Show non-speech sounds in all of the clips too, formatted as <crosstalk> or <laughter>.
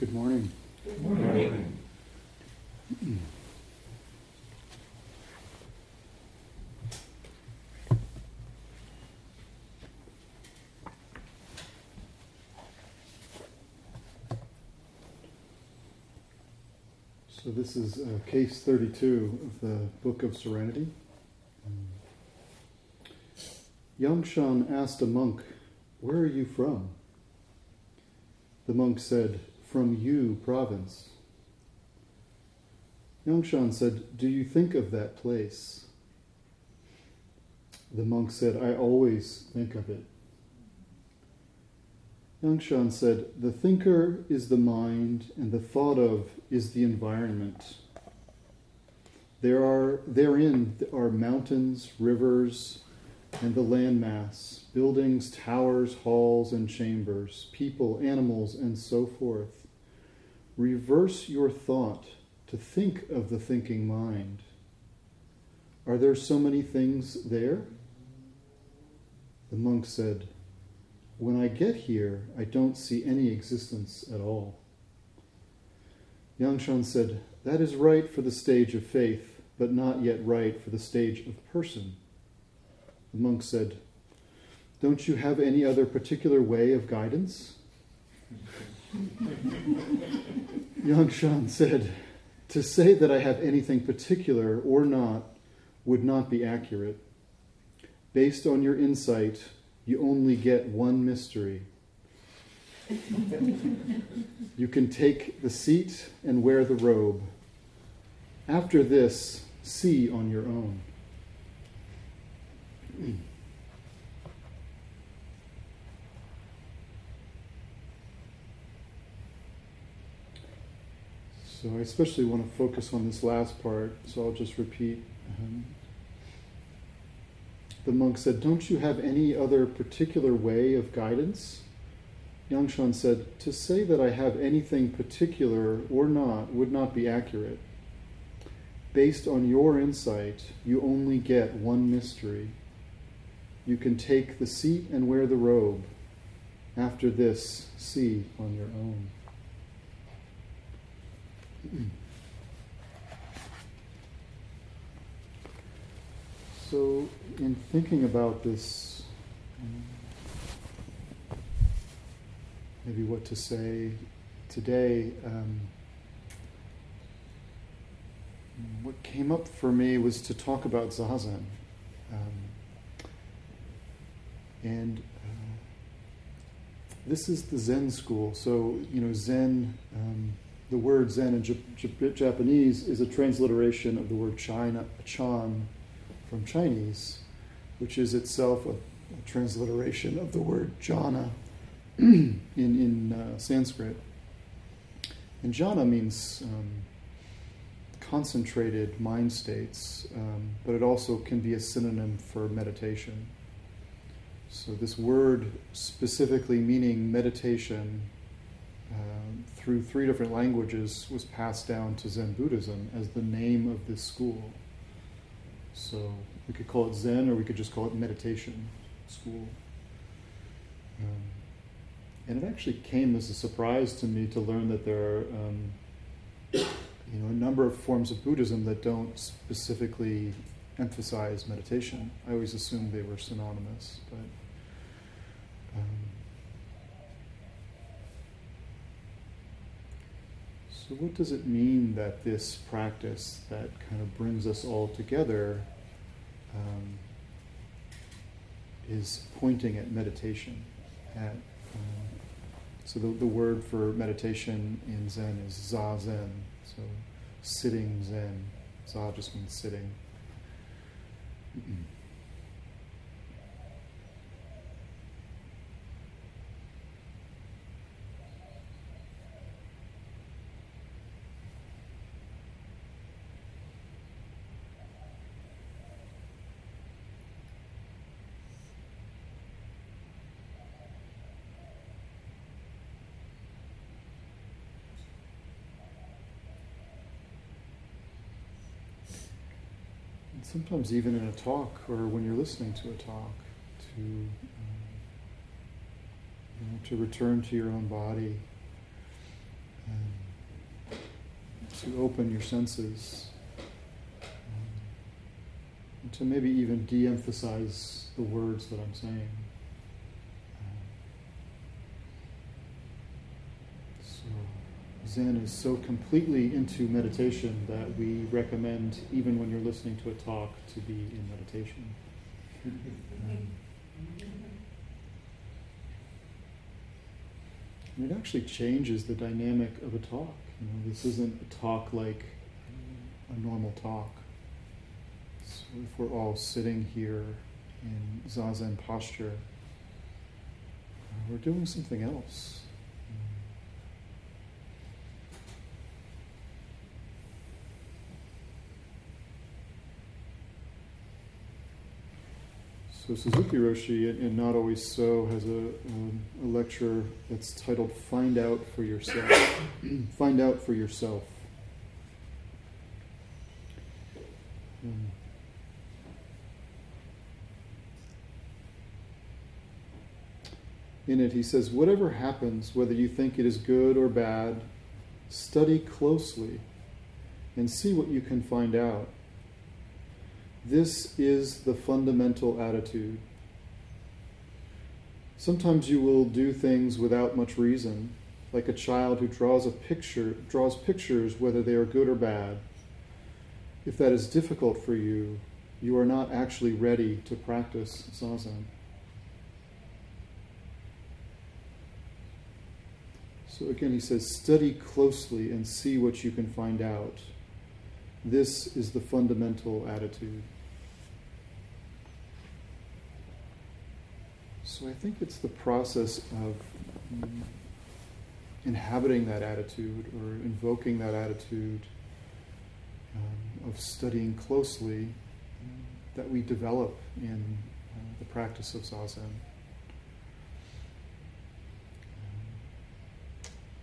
Good morning. Good morning. So this is uh, case 32 of the Book of Serenity. Um, Yangshan asked a monk, Where are you from? The monk said, From Yu province. Yangshan said, Do you think of that place? The monk said, I always think of it. Yangshan said, The thinker is the mind, and the thought of is the environment. There are, therein are mountains, rivers, and the landmass, buildings, towers, halls, and chambers, people, animals, and so forth. Reverse your thought to think of the thinking mind. Are there so many things there? The monk said, When I get here, I don't see any existence at all. Yangshan said, That is right for the stage of faith, but not yet right for the stage of person. The monk said, Don't you have any other particular way of guidance? Yangshan said, To say that I have anything particular or not would not be accurate. Based on your insight, you only get one mystery. you can take the seat and wear the robe. After this, see on your own. So I especially want to focus on this last part, so I'll just repeat. Um, the monk said, Don't you have any other particular way of guidance? Yangshan said, To say that I have anything particular or not would not be accurate. Based on your insight, you only get one mystery. You can take the seat and wear the robe. After this, see on your own. So, in thinking about this, maybe what to say today, um, what came up for me was to talk about zazen. Um, and uh, this is the Zen school. So, you know, Zen, um, the word Zen in Japanese is a transliteration of the word China, Chan from Chinese, which is itself a, a transliteration of the word jhana <clears throat> in, in uh, Sanskrit. And jhana means um, concentrated mind states, um, but it also can be a synonym for meditation. So, this word specifically meaning meditation uh, through three different languages was passed down to Zen Buddhism as the name of this school. So we could call it Zen or we could just call it meditation school. Um, and it actually came as a surprise to me to learn that there are, um, you know, a number of forms of Buddhism that don't specifically emphasize meditation. I always assumed they were synonymous, but. Um, So, what does it mean that this practice that kind of brings us all together um, is pointing at meditation? At um, so the, the word for meditation in Zen is zazen. So sitting Zen. Za just means sitting. Sometimes even in a talk or when you're listening to a talk, to um, you know, to return to your own body, um, to open your senses, um, to maybe even de emphasize the words that I'm saying. Um, so, Zen is so completely into meditation that we recommend, even when you're listening to a talk, to be in meditation. Um, it actually changes the dynamic of a talk. You know, this isn't a talk like a normal talk. So if we're all sitting here in zazen posture, uh, we're doing something else. So Suzuki Roshi in Not Always So has a, um, a lecture that's titled "Find Out for Yourself." <clears throat> Find out for yourself. Um, in it, he says, "Whatever happens, whether you think it is good or bad, study closely and see what you can find out." This is the fundamental attitude. Sometimes you will do things without much reason, like a child who draws a picture, draws pictures whether they are good or bad. If that is difficult for you, you are not actually ready to practice zazen. So again, he says, study closely and see what you can find out. This is the fundamental attitude. So I think it's the process of um, inhabiting that attitude or invoking that attitude um, of studying closely um, that we develop in uh, the practice of zazen. Um,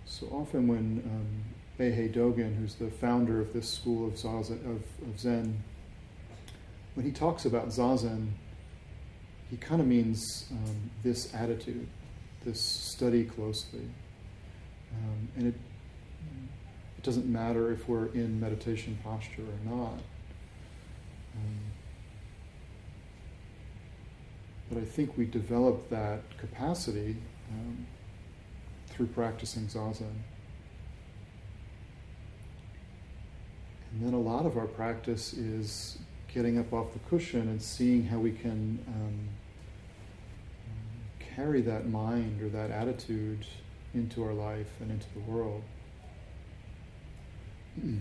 so often when Eihei Dogen, who's the founder of this school of, zazen, of, of Zen, when he talks about zazen, he kind of means um, this attitude, this study closely. Um, and it, it doesn't matter if we're in meditation posture or not. Um, but I think we develop that capacity um, through practicing zazen. And then a lot of our practice is getting up off the cushion and seeing how we can um, carry that mind or that attitude into our life and into the world. <clears throat>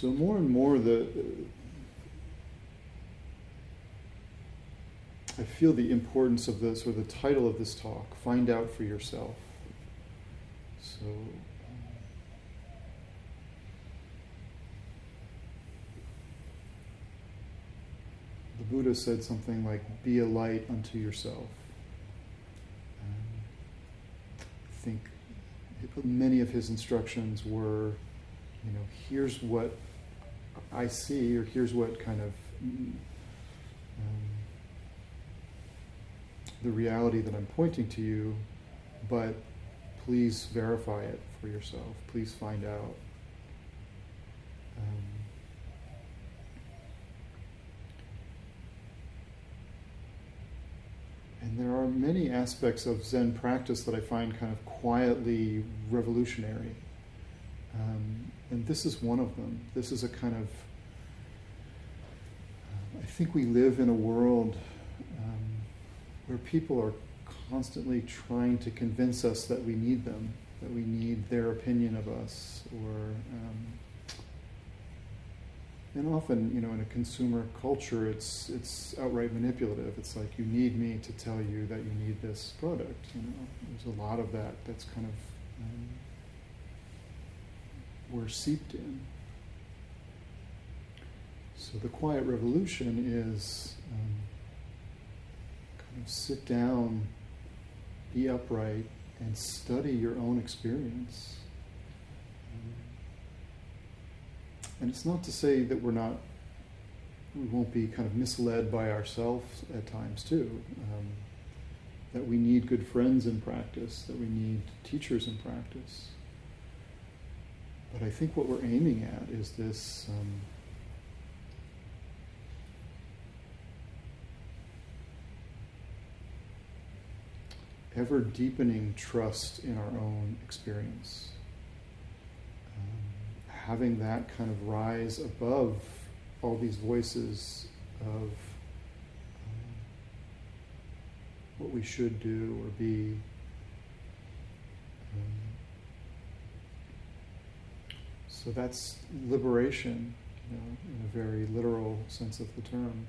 So more and more the I feel the importance of this or the title of this talk, find out for yourself. So, the Buddha said something like, be a light unto yourself. Um, I think many of his instructions were, you know, here's what I see, or here's what kind of um, the reality that I'm pointing to you, but please verify it for yourself. Please find out. Um, and there are many aspects of Zen practice that I find kind of quietly revolutionary. Um, and this is one of them. This is a kind of, I think we live in a world where people are constantly trying to convince us that we need them, that we need their opinion of us, or um, and often, you know, in a consumer culture, it's it's outright manipulative. It's like you need me to tell you that you need this product. You know, there's a lot of that that's kind of um, we're seeped in. So the quiet revolution is um, sit down be upright and study your own experience. And it's not to say that we're not, we won't be kind of misled by ourselves at times too. Um, that we need good friends in practice, that we need teachers in practice. But I think what we're aiming at is this um, ever deepening trust in our own experience. Um, having that kind of rise above all these voices of um, what we should do or be. Um, so that's liberation, you know, in a very literal sense of the term.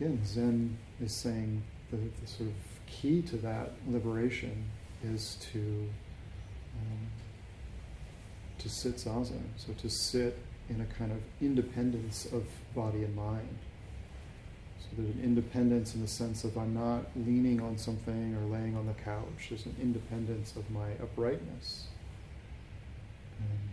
Again, Zen is saying the, the, sort of key to that liberation is to um, to sit zazen, so to sit in a kind of independence of body and mind. So there's an independence in the sense of I'm not leaning on something or laying on the couch. There's an independence of my uprightness. Um,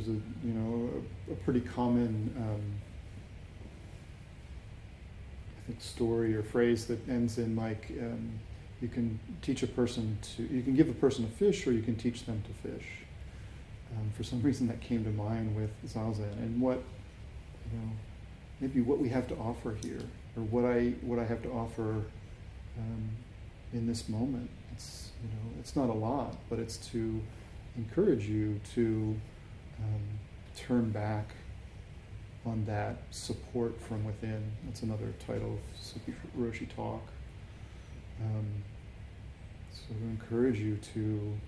there's a you know a, a pretty common um, I think story or phrase that ends in like um, you can teach a person to you can give a person a fish or you can teach them to fish. Um, for some reason that came to mind with zazen and what you know maybe what we have to offer here or what I what I have to offer um, in this moment. It's you know it's not a lot, but it's to encourage you to um, turn back on that support from within. That's another title of Suzuki Roshi talk. Um, so to encourage you to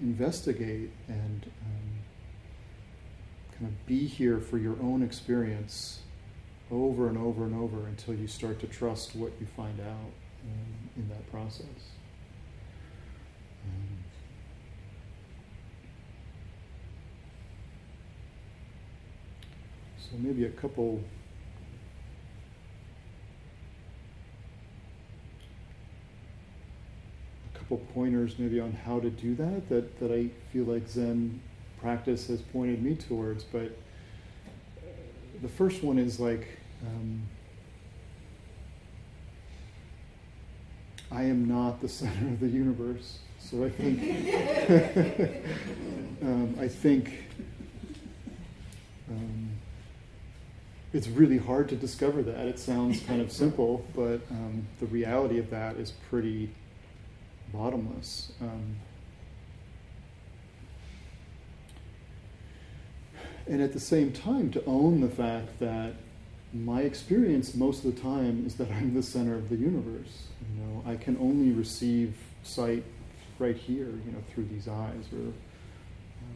investigate and um, kind of be here for your own experience over and over and over until you start to trust what you find out um, in that process. So maybe a couple a couple pointers maybe on how to do that that, that I feel like Zen practice has pointed me towards. But the first one is like um, I am not the center of the universe. So I think <laughs> um, I think um, it's really hard to discover that. It sounds kind of simple, but um, the reality of that is pretty bottomless. Um, and at the same time, to own the fact that my experience most of the time is that I'm the center of the universe. You know, I can only receive sight right here, you know, through these eyes, or um,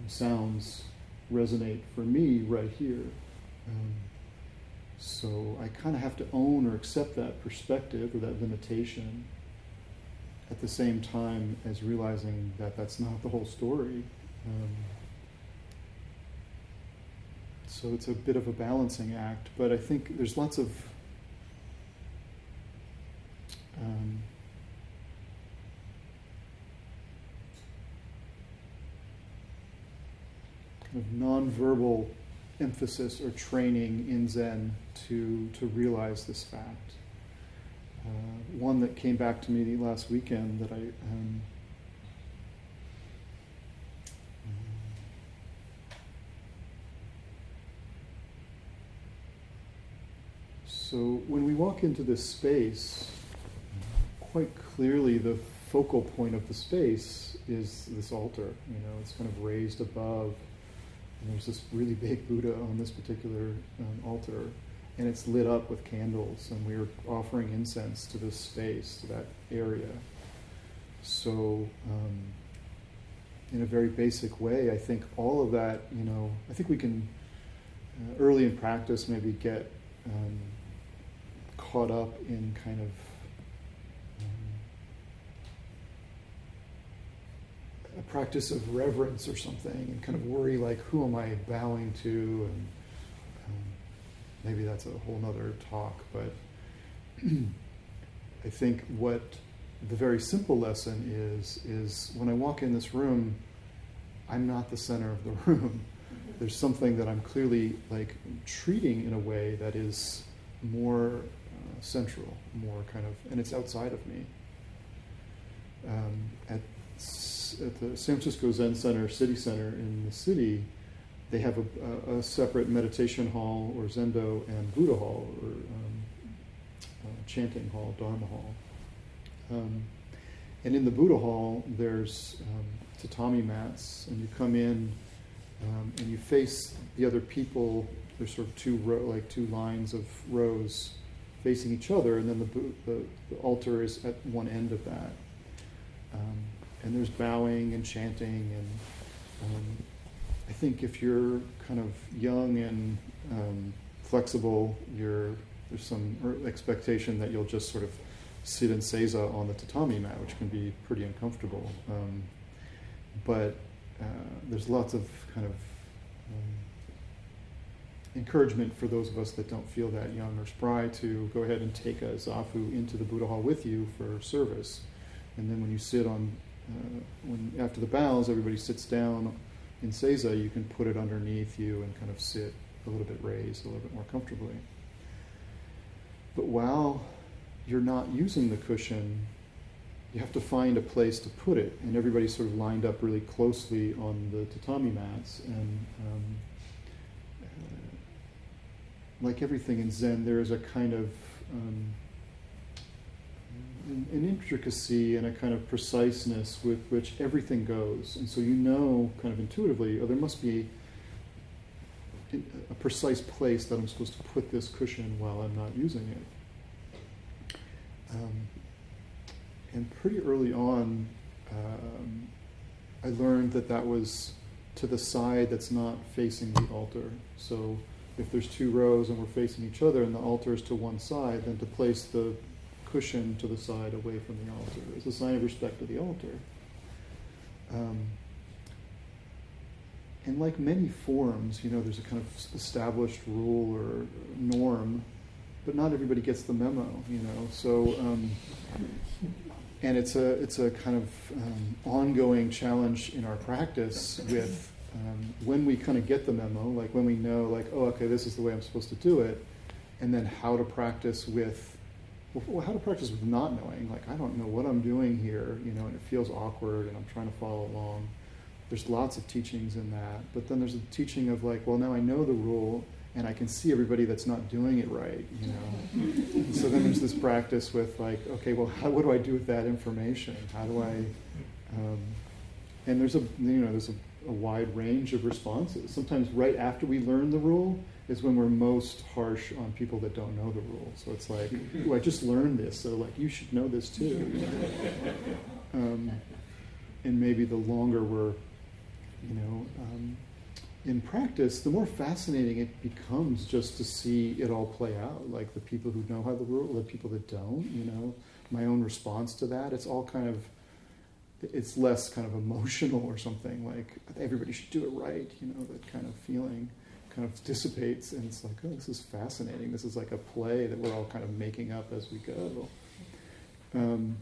sounds resonate for me right here. Um, so I kind of have to own or accept that perspective or that limitation at the same time as realizing that that's not the whole story. Um, so it's a bit of a balancing act, but I think there's lots of um, of nonverbal emphasis or training in Zen to, to realize this fact. Uh, one that came back to me last weekend that I um, So when we walk into this space, quite clearly the focal point of the space is this altar. You know, it's kind of raised above and there's this really big Buddha on this particular um, altar, and it's lit up with candles, and we're offering incense to this space, to that area. So, um, in a very basic way, I think all of that, you know, I think we can uh, early in practice maybe get um, caught up in kind of a practice of reverence or something, and kind of worry like, who am I bowing to? And um, maybe that's a whole other talk, but <clears throat> I think what the very simple lesson is is when I walk in this room, I'm not the center of the <laughs> room. There's something that I'm clearly like treating in a way that is more uh, central, more kind of, and it's outside of me. Um, at at the San Francisco Zen Center, City Center in the city, they have a, a separate meditation hall or Zendo and Buddha hall or um, uh, chanting hall, Dharma hall. Um, and in the Buddha hall, there's um, tatami mats, and you come in um, and you face the other people. There's sort of two like two lines of rows facing each other, and then the, the, the altar is at one end of that. Um, and there's bowing and chanting, and um, I think if you're kind of young and um, flexible, there's some expectation that you'll just sort of sit in seiza on the tatami mat, which can be pretty uncomfortable. Um, but uh, there's lots of kind of um, encouragement for those of us that don't feel that young or spry to go ahead and take a zafu into the Buddha hall with you for service. And then when you sit on, when after the bows, everybody sits down in seiza, you can put it underneath you and kind of sit a little bit raised, a little bit more comfortably. But while you're not using the cushion, you have to find a place to put it. And everybody's sort of lined up really closely on the tatami mats. And um, uh, like everything in Zen, there is a kind of um, an, intricacy and a kind of preciseness with which everything goes. And so you know, kind of intuitively, oh, there must be a precise place that I'm supposed to put this cushion while I'm not using it. Um, and pretty early on, um, I learned that that was to the side that's not facing the altar. So if there's two rows and we're facing each other and the altar is to one side, then to place the cushion to the side away from the altar is a sign of respect to the altar. Um, and like many forms, you know, there's a kind of established rule or norm but not everybody gets the memo, you know. So, um, and it's a it's a kind of um, ongoing challenge in our practice with um, when we kind of get the memo, like when we know, like, oh, okay, this is the way I'm supposed to do it, and then how to practice with. Well, how to practice with not knowing, like I don't know what I'm doing here, you know, and it feels awkward, and I'm trying to follow along. There's lots of teachings in that, but then there's a teaching of like, well, now I know the rule, and I can see everybody that's not doing it right, you know. so then there's this practice with like, okay, well, <laughs> how, what do I do with that information? How do I? Um, and there's a you know there's a, a, wide range of responses. Sometimes right after we learn the rule is when we're most harsh on people that don't know the rule. So it's like, oh, I just learned this, so like you should know this too. <laughs> Um, and maybe the longer we're, you know. Um, in practice, the more fascinating it becomes just to see it all play out. Like the people who know how the rule, the people that don't, you know, my own response to that. It's all kind of, it's less kind of emotional or something like everybody should do it right, you know, that kind of feeling kind of dissipates and it's like, oh, this is fascinating. This is like a play that we're all kind of making up as we go. Um,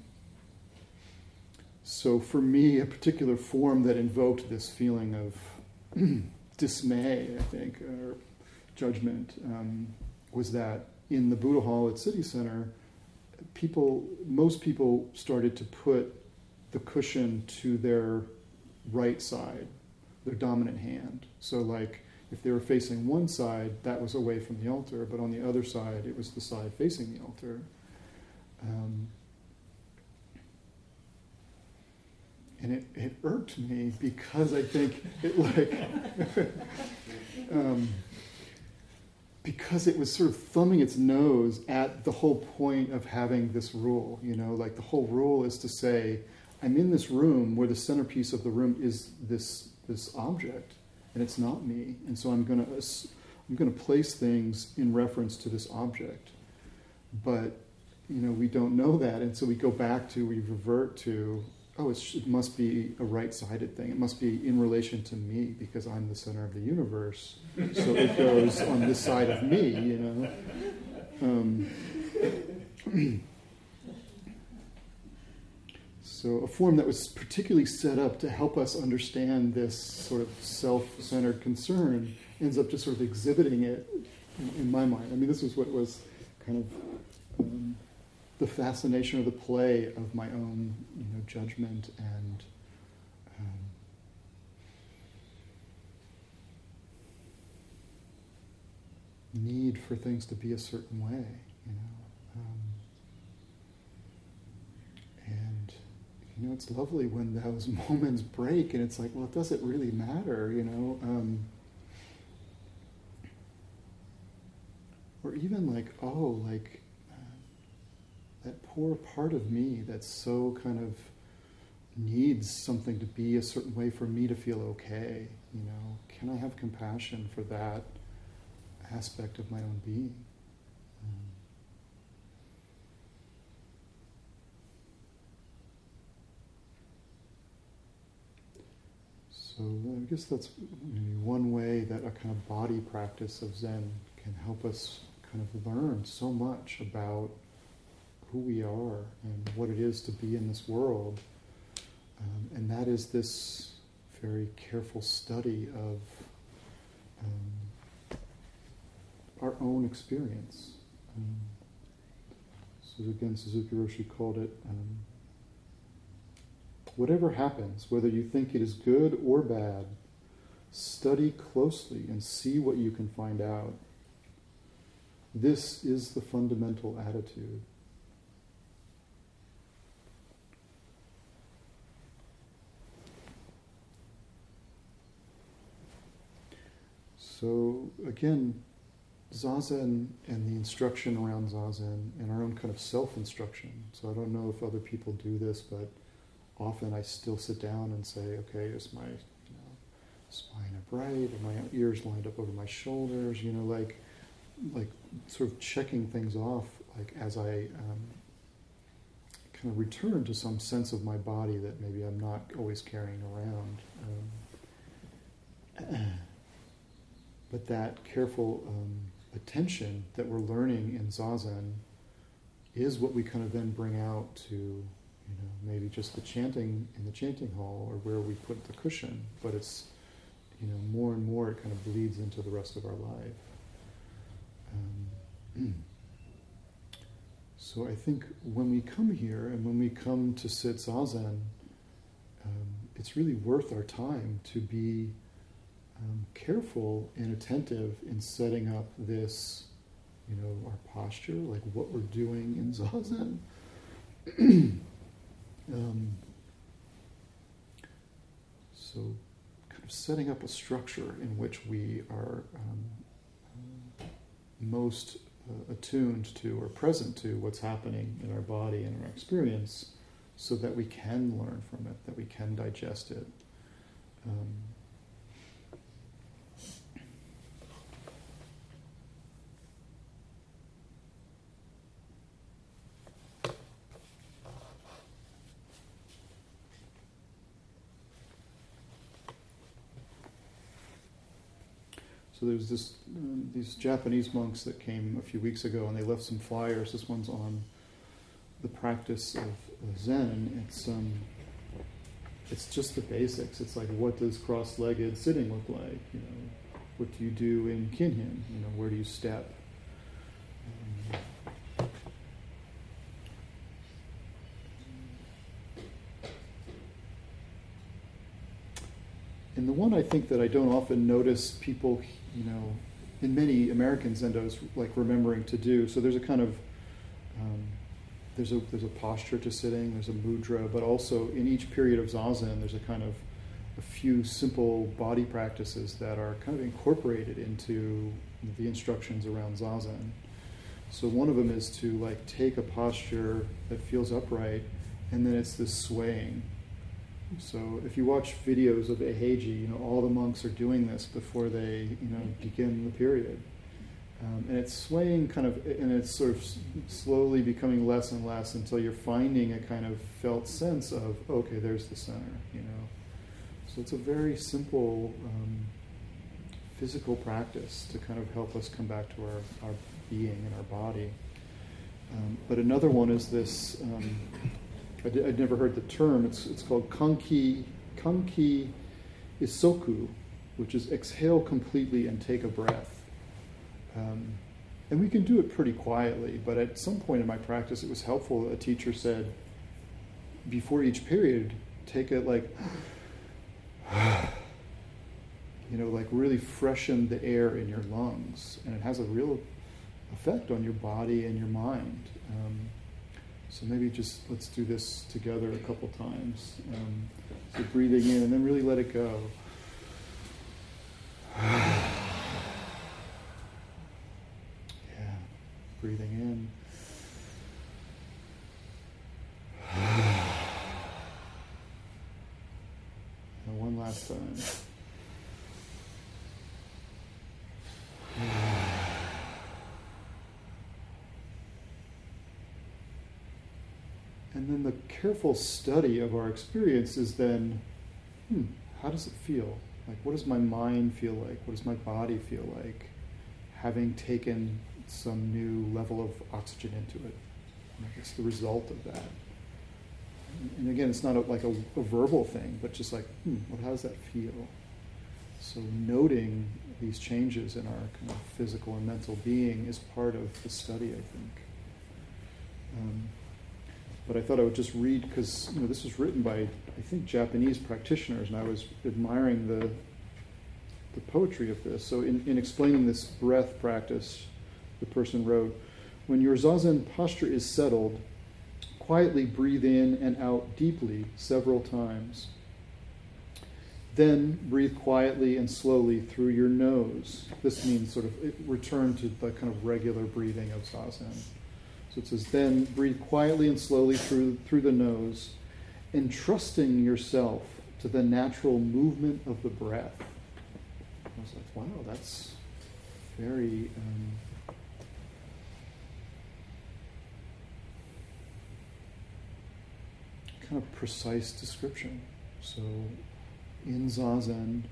so for me, a particular form that invoked this feeling of <clears throat> dismay, I think, or judgment, um, was that in the Buddha Hall at City Center, people, most people started to put the cushion to their right side, their dominant hand. So, like, if they were facing one side, that was away from the altar, but on the other side, it was the side facing the altar. Um, and it, it irked me because I think it like <laughs> um, because it was sort of thumbing its nose at the whole point of having this rule. You know, like the whole rule is to say, I'm in this room where the centerpiece of the room is this this object, and it's not me, and so I'm gonna I'm gonna place things in reference to this object, but you know we don't know that, and so we go back to we revert to oh, it must be a right-sided thing. It must be in relation to me because I'm the center of the universe. So it goes on this side of me, you know. Um, <clears throat> so a form that was particularly set up to help us understand this sort of self-centered concern ends up just sort of exhibiting it in, in my mind. I mean, this was what was kind of um, the fascination of the play of my own, you know, judgment and um, need for things to be a certain way, you know. Um, and you know, it's lovely when those <laughs> moments break, and it's like, well, it doesn't really matter, you know. Um, or even like, oh, like that poor part of me that's so kind of needs something to be a certain way for me to feel okay. You know, can I have compassion for that aspect of my own being? Um, so I guess that's one way that a kind of body practice of Zen can help us kind of learn so much about who we are and what it is to be in this world. Um, and that is this very careful study of um, our own experience. Um, so again, Suzuki Roshi called it um, whatever happens, whether you think it is good or bad, study closely and see what you can find out. This is the fundamental attitude. So again, zazen and the instruction around zazen and our own kind of self-instruction. So I don't know if other people do this, but often I still sit down and say, okay, is my you know, spine upright? Are my ears lined up over my shoulders? You know, like like sort of checking things off, like as I um, kind of return to some sense of my body that maybe I'm not always carrying around. Um, <clears throat> But that careful um, attention that we're learning in zazen is what we kind of then bring out to, you know, maybe just the chanting in the chanting hall or where we put the cushion. But it's, you know, more and more it kind of bleeds into the rest of our life. Um, <clears throat> so I think when we come here and when we come to sit zazen, um, it's really worth our time to be um, careful and attentive in setting up this, you know, our posture, like what we're doing in zazen. <clears throat> um, so, kind of setting up a structure in which we are um, most uh, attuned to or present to what's happening in our body and our experience so that we can learn from it, that we can digest it. Um, So there's this uh, these Japanese monks that came a few weeks ago, and they left some flyers. This one's on the practice of Zen. It's um, it's just the basics. It's like what does cross-legged sitting look like? You know, what do you do in kinhin? You know, where do you step? Um, and the one I think that I don't often notice people you know, in many American zendos, like remembering to do. So there's a kind of um, there's a there's a posture to sitting, there's a mudra, but also in each period of zazen, there's a kind of a few simple body practices that are kind of incorporated into the instructions around zazen. So one of them is to like take a posture that feels upright, and then it's this swaying. So if you watch videos of Eiheiji, you know all the monks are doing this before they, you know, begin the period. Um, and it's swaying kind of, and it's sort of slowly becoming less and less until you're finding a kind of felt sense of, okay, there's the center, you know. So it's a very simple um, physical practice to kind of help us come back to our, our being and our body. Um, but another one is this, um, I'd never heard the term, it's, it's called kanki, kanki issoku, which is exhale completely and take a breath. Um, and we can do it pretty quietly, but at some point in my practice, it was helpful. A teacher said, before each period, take it like, <sighs> you know, like really freshen the air in your lungs. And it has a real effect on your body and your mind. Um, so maybe just let's do this together a couple times. Um, so breathing in and then really let it go. <sighs> Yeah, breathing in. <sighs> And one last time. Then the careful study of our experience is then, hmm, how does it feel? Like, what does my mind feel like? What does my body feel like? Having taken some new level of oxygen into it. It's the result of that. And again, it's not a, like a, a, verbal thing, but just like, hmm, well, how does that feel? So noting these changes in our kind of physical and mental being is part of the study, I think. Um, but I thought I would just read because you know, this was written by I think Japanese practitioners, and I was admiring the the poetry of this. So in, in explaining this breath practice, the person wrote, When your zazen posture is settled, quietly breathe in and out deeply several times. Then breathe quietly and slowly through your nose. This means sort of return to the kind of regular breathing of zazen. So it says, then breathe quietly and slowly through, through the nose, entrusting yourself to the natural movement of the breath. I was like, wow, that's very um, kind of precise description. So in Zazen,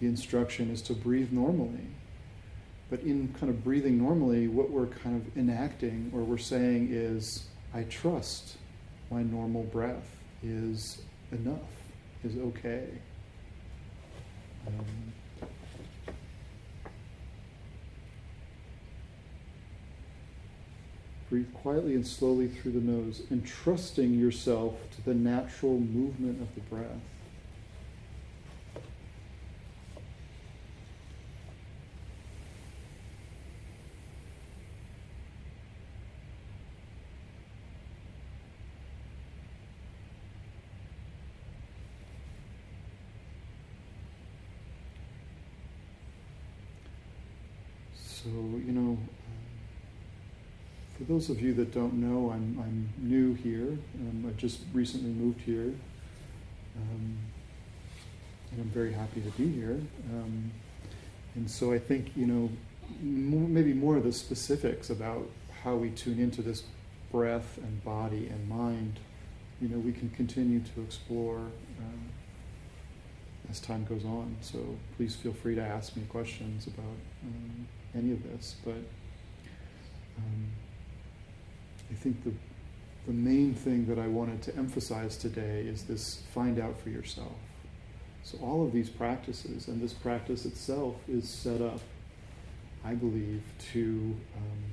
the instruction is to breathe normally. But in kind of breathing normally, what we're kind of enacting or we're saying is, I trust my normal breath is enough, is okay. Um, Breathe quietly and slowly through the nose, entrusting yourself to the natural movement of the breath. So, you know, for those of you that don't know, I'm, I'm new here. Um, I just recently moved here. Um, and I'm very happy to be here. Um, and so I think, you know, more, maybe more of the specifics about how we tune into this breath and body and mind, you know, we can continue to explore um, as time goes on. So please feel free to ask me questions about um, any of this. But um, I think the, the main thing that I wanted to emphasize today is this find out for yourself. So, all of these practices and this practice itself is set up, I believe, to, um,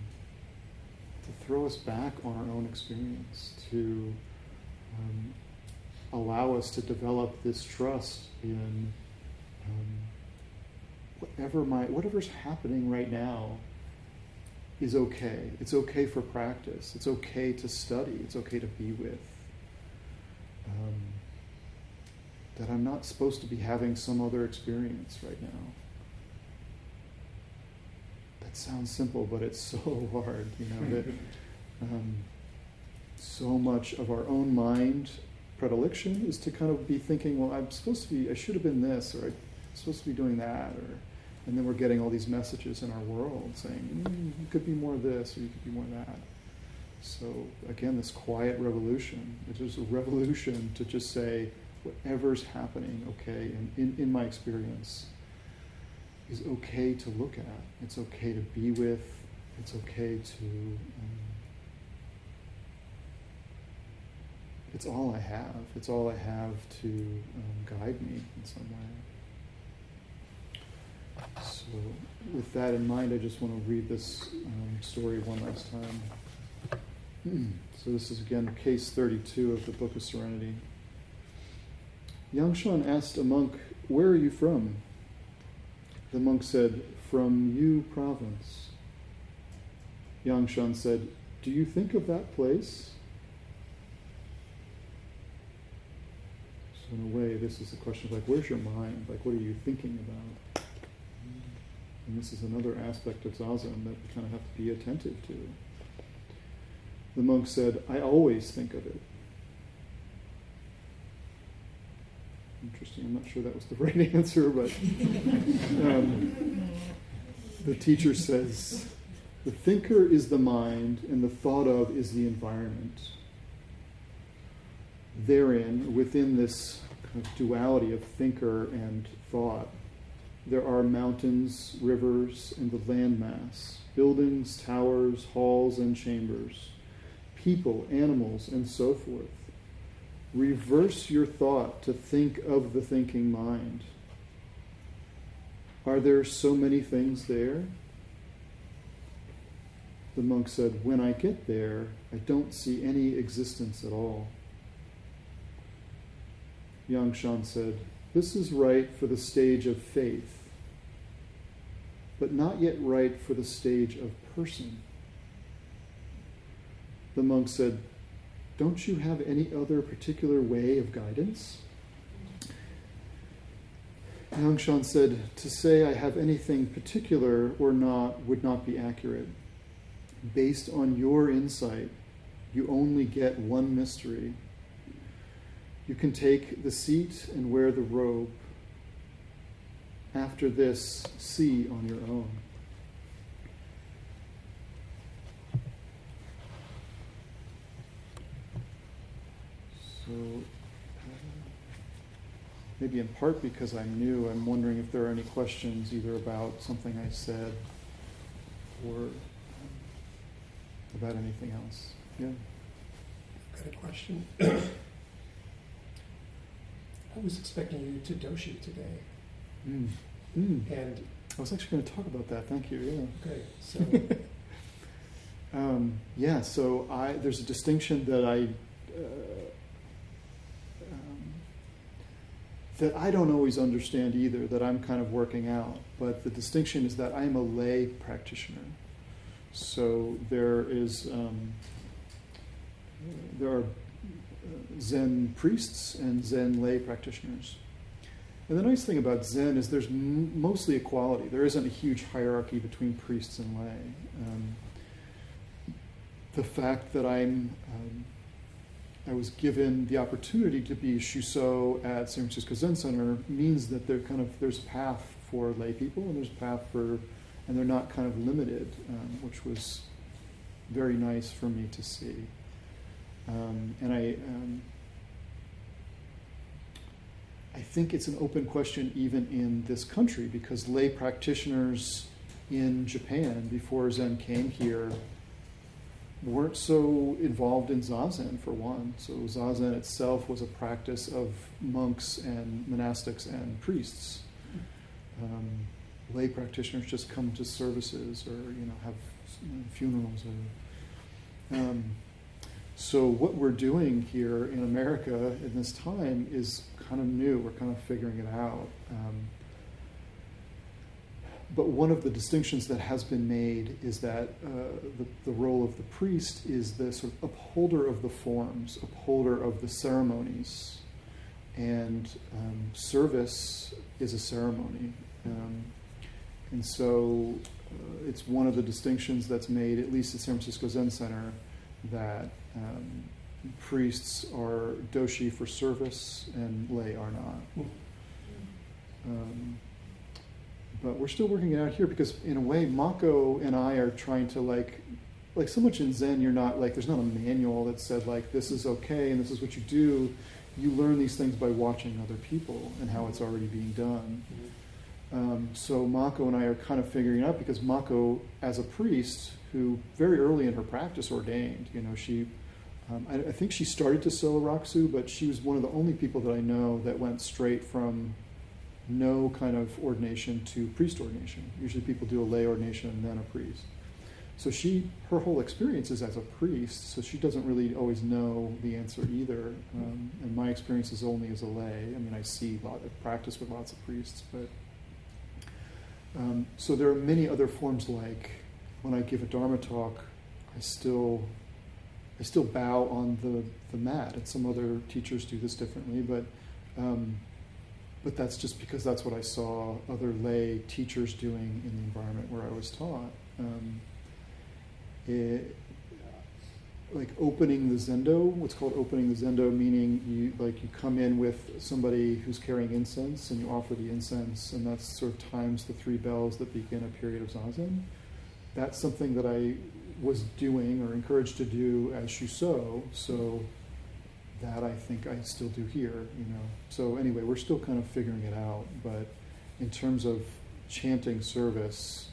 to throw us back on our own experience, to um, allow us to develop this trust in um, whatever my, whatever's happening right now is okay. It's okay for practice. It's okay to study. It's okay to be with. Um, that I'm not supposed to be having some other experience right now. That sounds simple, but it's so <laughs> hard, you know, that um, so much of our own mind predilection is to kind of be thinking, well, I'm supposed to be, I should have been this, or I'm supposed to be doing that, or And then we're getting all these messages in our world saying, mm, you could be more of this or you could be more that. So, again, this quiet revolution, which is a revolution to just say, whatever's happening, okay, in, in, in my experience, is okay to look at. It's okay to be with. It's okay to. Um, it's all I have. It's all I have to um, guide me in some way. So, with that in mind, I just want to read this um, story one last time. <clears throat> so, this is again case 32 of the Book of Serenity. Yangshan asked a monk, Where are you from? The monk said, From Yu province. Yangshan said, Do you think of that place? So, in a way, this is a question of like, where's your mind? Like, what are you thinking about? And this is another aspect of zazen that we kind of have to be attentive to. The monk said, I always think of it. Interesting, I'm not sure that was the <laughs> right answer, but um, the teacher says, the thinker is the mind, and the thought of is the environment. Therein, within this kind of duality of thinker and thought, there are mountains, rivers, and the landmass, buildings, towers, halls, and chambers, people, animals, and so forth. Reverse your thought to think of the thinking mind. Are there so many things there? The monk said, When I get there, I don't see any existence at all. Yangshan said, This is right for the stage of faith but not yet right for the stage of person. The monk said, Don't you have any other particular way of guidance? Yangshan said, To say I have anything particular or not would not be accurate. Based on your insight, you only get one mystery. You can take the seat and wear the robe after this see on your own. So, maybe in part because I'm new, I'm wondering if there are any questions either about something I said or um, about anything else. Yeah. I've got a question. <coughs> I was expecting you to doshi today. Mm. Mm. And I was actually going to talk about that. Thank you. Yeah. Okay. So. <laughs> um, yeah. So I there's a distinction that I uh, um, that I don't always understand either. That I'm kind of working out. But the distinction is that I am a lay practitioner. So there is um, there are uh, Zen priests and Zen lay practitioners. And the nice thing about Zen is there's m- mostly equality. There isn't a huge hierarchy between priests and lay. Um, the fact that I'm, um, I was given the opportunity to be shuso at San Francisco Zen Center means that there kind of there's a path for lay people and there's a path for, and they're not kind of limited, um, which was very nice for me to see. Um, and I um, I think it's an open question even in this country because lay practitioners in Japan before Zen came here weren't so involved in zazen for one. So zazen itself was a practice of monks and monastics and priests. Um, lay practitioners just come to services or you know have funerals or. Um, so what we're doing here in America in this time is kind of new. We're kind of figuring it out. Um, but one of the distinctions that has been made is that uh, the, the role of the priest is the sort of upholder of the forms, upholder of the ceremonies. And um, service is a ceremony. Um, and so uh, it's one of the distinctions that's made, at least at San Francisco Zen Center, that um, priests are doshi for service and lay are not. Um, but we're still working it out here because in a way, Mako and I are trying to like, like so much in Zen, you're not like there's not a manual that said like this is okay and this is what you do. You learn these things by watching other people and how it's already being done. Um, so Mako and I are kind of figuring it out because Mako, as a priest, who very early in her practice ordained, you know, she, um, I, I, think she started to sell Sola but she was one of the only people that I know that went straight from no kind of ordination to priest ordination. Usually people do a lay ordination and then a priest. So she, her whole experience is as a priest, so she doesn't really always know the answer either. Um, and my experience is only as a lay. I mean, I see lot of practice with lots of priests, but um, so there are many other forms like when I give a Dharma talk, I still I still bow on the, the mat. And some other teachers do this differently, but um, but that's just because that's what I saw other lay teachers doing in the environment where I was taught. Um, it, like opening the zendo, what's called opening the zendo, meaning you like you come in with somebody who's carrying incense and you offer the incense, and that's sort of times the three bells that begin a period of zazen. That's something that I was doing or encouraged to do as Shuso, so that I think I still do here, you know. So anyway, we're still kind of figuring it out, but in terms of chanting service,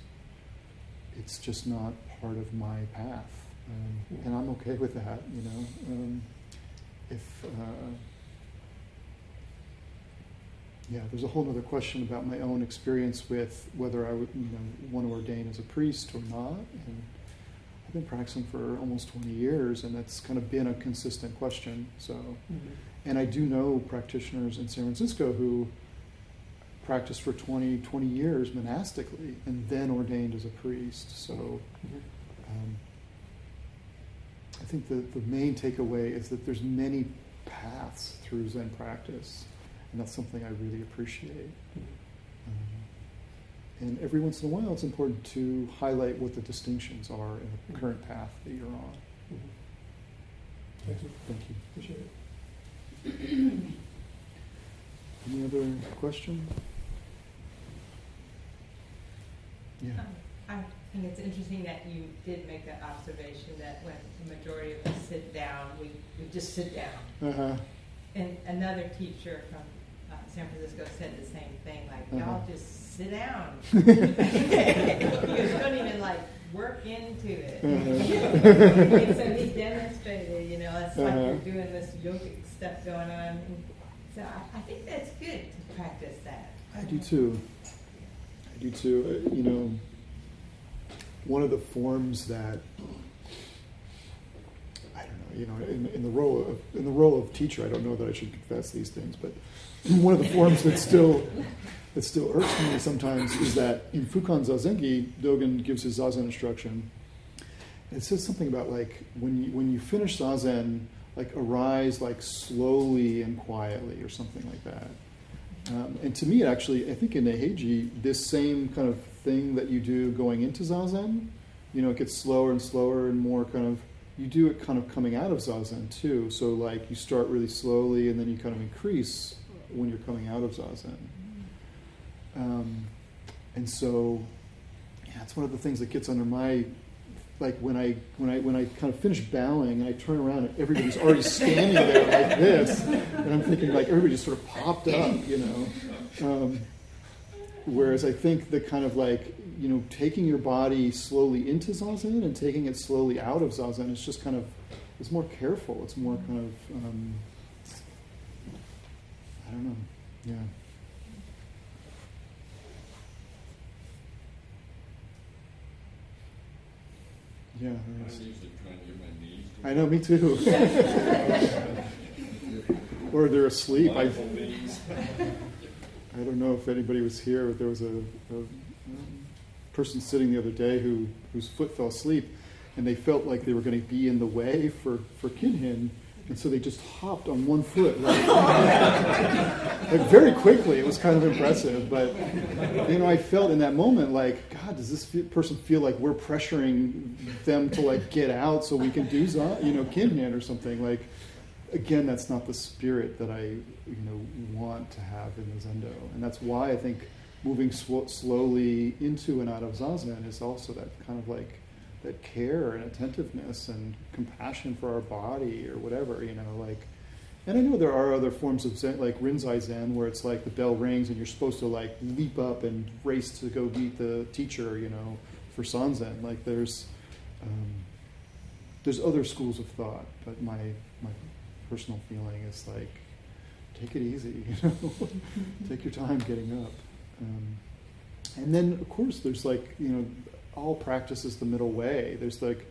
it's just not part of my path. Um, and I'm okay with that, you know. Um, if uh, yeah, there's a whole other question about my own experience with whether I would, you know, want to ordain as a priest or not. And I've been practicing for almost 20 years, and that's kind of been a consistent question. So, mm-hmm. and I do know practitioners in San Francisco who practiced for 20, 20 years monastically and then ordained as a priest. So. Mm-hmm. Um, I think the, the main takeaway is that there's many paths through Zen practice, and that's something I really appreciate. Um, and every once in a while, it's important to highlight what the distinctions are in the current path that you're on. Thank you. Thank you. Appreciate it. <clears throat> Any other question? Yeah. Um, I think it's interesting that you did make that observation that when the majority of us sit down, we, we just sit down. Uh-huh. And another teacher from uh, San Francisco said the same thing, like, uh-huh. y'all just sit down. <laughs> <laughs> you don't even like work into it. Uh-huh. and <laughs> so he demonstrated, you know, it's like uh-huh. you're doing this yogic stuff going on. And so I, I think that's good to practice that. I do too. I do too. Uh, you know, one of the forms that I don't know, you know, in, in the role of in the role of teacher, I don't know that I should confess these things, but <clears throat> one of the forms that still that still irks me sometimes is that in Fukan Zazengi, Dogen gives his zazen instruction. It says something about like when you when you finish zazen, like arise like slowly and quietly or something like that. Um, and to me, actually, I think in Eiheiji, this same kind of thing that you do going into zazen, you know, it gets slower and slower and more kind of. You do it kind of coming out of zazen too. So like you start really slowly and then you kind of increase when you're coming out of zazen. Um, and so, yeah, it's one of the things that gets under my like when I when I when I kind of finish bowing and I turn around and everybody's already standing there like this, and I'm thinking like everybody just sort of popped up, you know. Um, whereas I think the kind of like you know taking your body slowly into zazen and taking it slowly out of zazen is just kind of it's more careful. It's more kind of um, I don't know, yeah. Yeah. I usually and get my knees. I know, me too. <laughs> or they're asleep. I, <laughs> I don't know if anybody was here, but there was a, a person sitting the other day who whose foot fell asleep, and they felt like they were going to be in the way for for Kinhin, and so they just hopped on one foot, like, like very quickly. It was kind of impressive, but you know, I felt in that moment like, God, does this person feel like we're pressuring them to like get out so we can do, you know, kinhin or something? Like, again, that's not the spirit that I, you know, want to have in the zendo, and that's why I think moving sw- slowly into and out of zazen is also that kind of like that care and attentiveness and compassion for our body or whatever, you know, like. And I know there are other forms of Zen, like Rinzai Zen, where it's like the bell rings and you're supposed to like leap up and race to go meet the teacher, you know, for Sanzen. Like there's, um, there's other schools of thought, but my my personal feeling is like, take it easy, <laughs> you know, take your time getting up. Um, and then of course there's like you know, all practice is the middle way. There's like,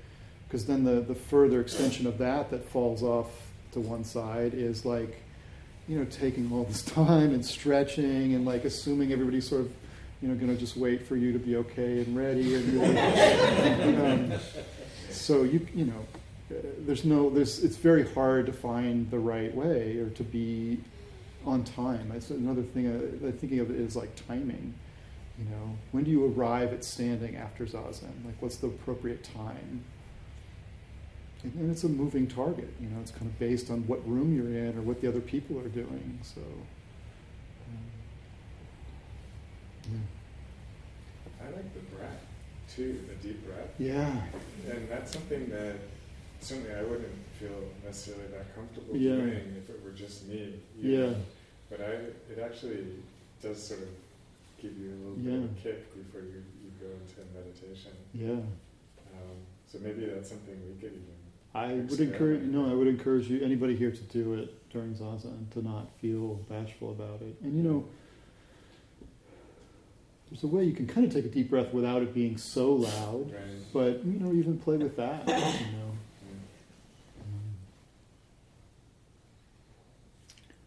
because then the the further extension of that that falls off to one side is like, you know, taking all this <laughs> time and stretching and like assuming everybody's sort of, you know, going to just wait for you to be okay and ready and. um, so you you know uh, there's no there's it's very hard to find the right way or to be on time that's another thing uh, I'm thinking of is like timing you know when do you arrive at standing after zazen like what's the appropriate time and, and it's a moving target you know it's kind of based on what room you're in or what the other people are doing so um, I like the breath too, the deep breath. yeah And that's something that certainly I wouldn't feel necessarily that comfortable Yeah. doing if it were just me. you yeah know. But I, it actually does sort of give you a little bit of a kick before you, you go into meditation. yeah Um, so maybe that's something we could even. I would encourage no, I would encourage you anybody here to do it during zazen to not feel bashful about it. And you know, there's a way you can kind of take a deep breath without it being so loud, Right. but you know, even play with that. You know. Mm.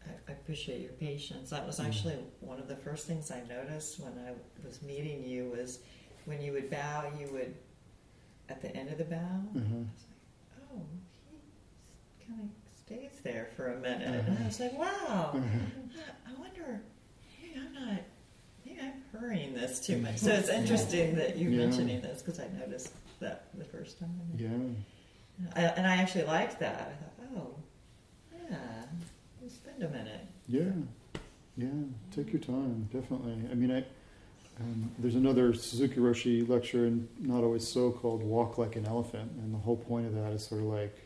Um, I, I appreciate your patience. That was Mm. actually one of the first things I noticed when I was meeting you was when you would bow, you would, at the end of the bow, I uh-huh. was like, oh, he kind of stays there for a minute. And I was like, wow, <laughs> Uh-huh. I wonder, maybe I'm not, maybe I'm hurrying this too much. So it's <laughs> interesting that you're Yeah. mentioning this because I noticed that the first time. Yeah. I, and I actually liked that. I thought, oh, yeah, spend a minute. Yeah, yeah. Take your time, definitely. I mean, I um, there's another Suzuki Roshi lecture, and not always so, called "Walk Like an Elephant," and the whole point of that is sort of like,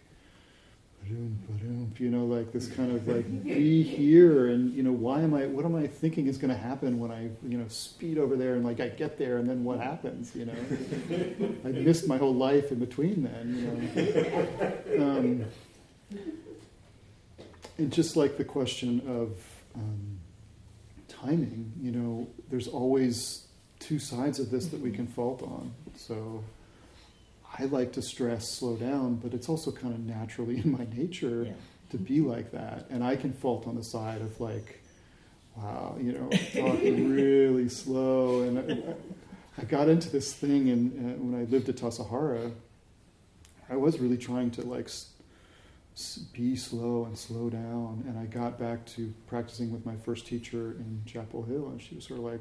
you know, like this kind of like <laughs> be here, and you know, why am I? What am I thinking is going to happen when I, you know, speed over there and like I get there, and then what happens? You know, <laughs> I missed my whole life in between then. You know. <laughs> Um, and just like the question of um, timing, you know, there's always two sides of this that we can fault on. So I like to stress, slow down, but it's also kind of naturally <laughs> in my nature Yeah. to be like that. And I can fault on the side of like, wow, you know, <laughs> talking really slow. And I, I got into this thing, and uh, when I lived at Tassajara, I was really trying to like be slow and slow down. And I got back to practicing with my first teacher in Chapel Hill, and she was sort of like,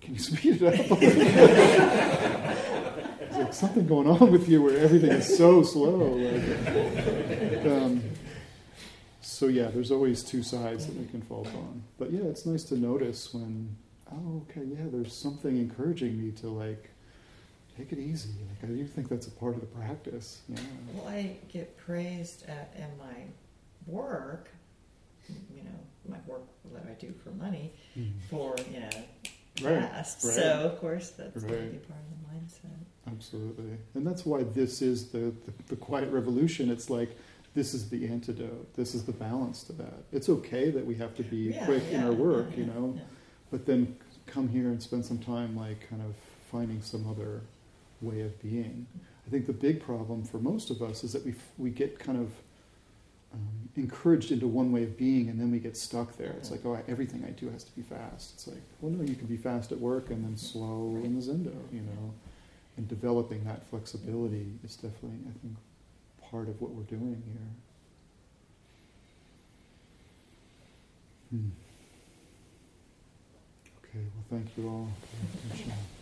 "Can you <laughs> speed it up?" a little bit?" It's like something going on with you where everything is so slow. Like, um, so yeah, there's always two sides that we can fault on. But yeah, it's nice to notice when, oh, okay, yeah, there's something encouraging me to like take it easy. Like I do think that's a part of the practice. Yeah. Well, I get praised at, in my work, you know, my work that I do for money, mm-hmm. for, you know, Right, fast. right. So, of course, that's going to be part of the mindset. Absolutely. And that's why this is the, the, the quiet revolution. It's like this is the antidote. This is the balance to that. It's okay that we have to be Yeah, quick in our work, yeah, you know, yeah. but then come here and spend some time like kind of finding some other way of being. I think the big problem for most of us is that we f- we get kind of um, encouraged into one way of being, and then we get stuck there. It's like, oh, I, everything I do has to be fast. It's like, well, no, you can be fast at work and then slow in the zendo, you know. And developing that flexibility is definitely, I think, part of what we're doing here. Hmm. Okay, well, thank you all for your attention.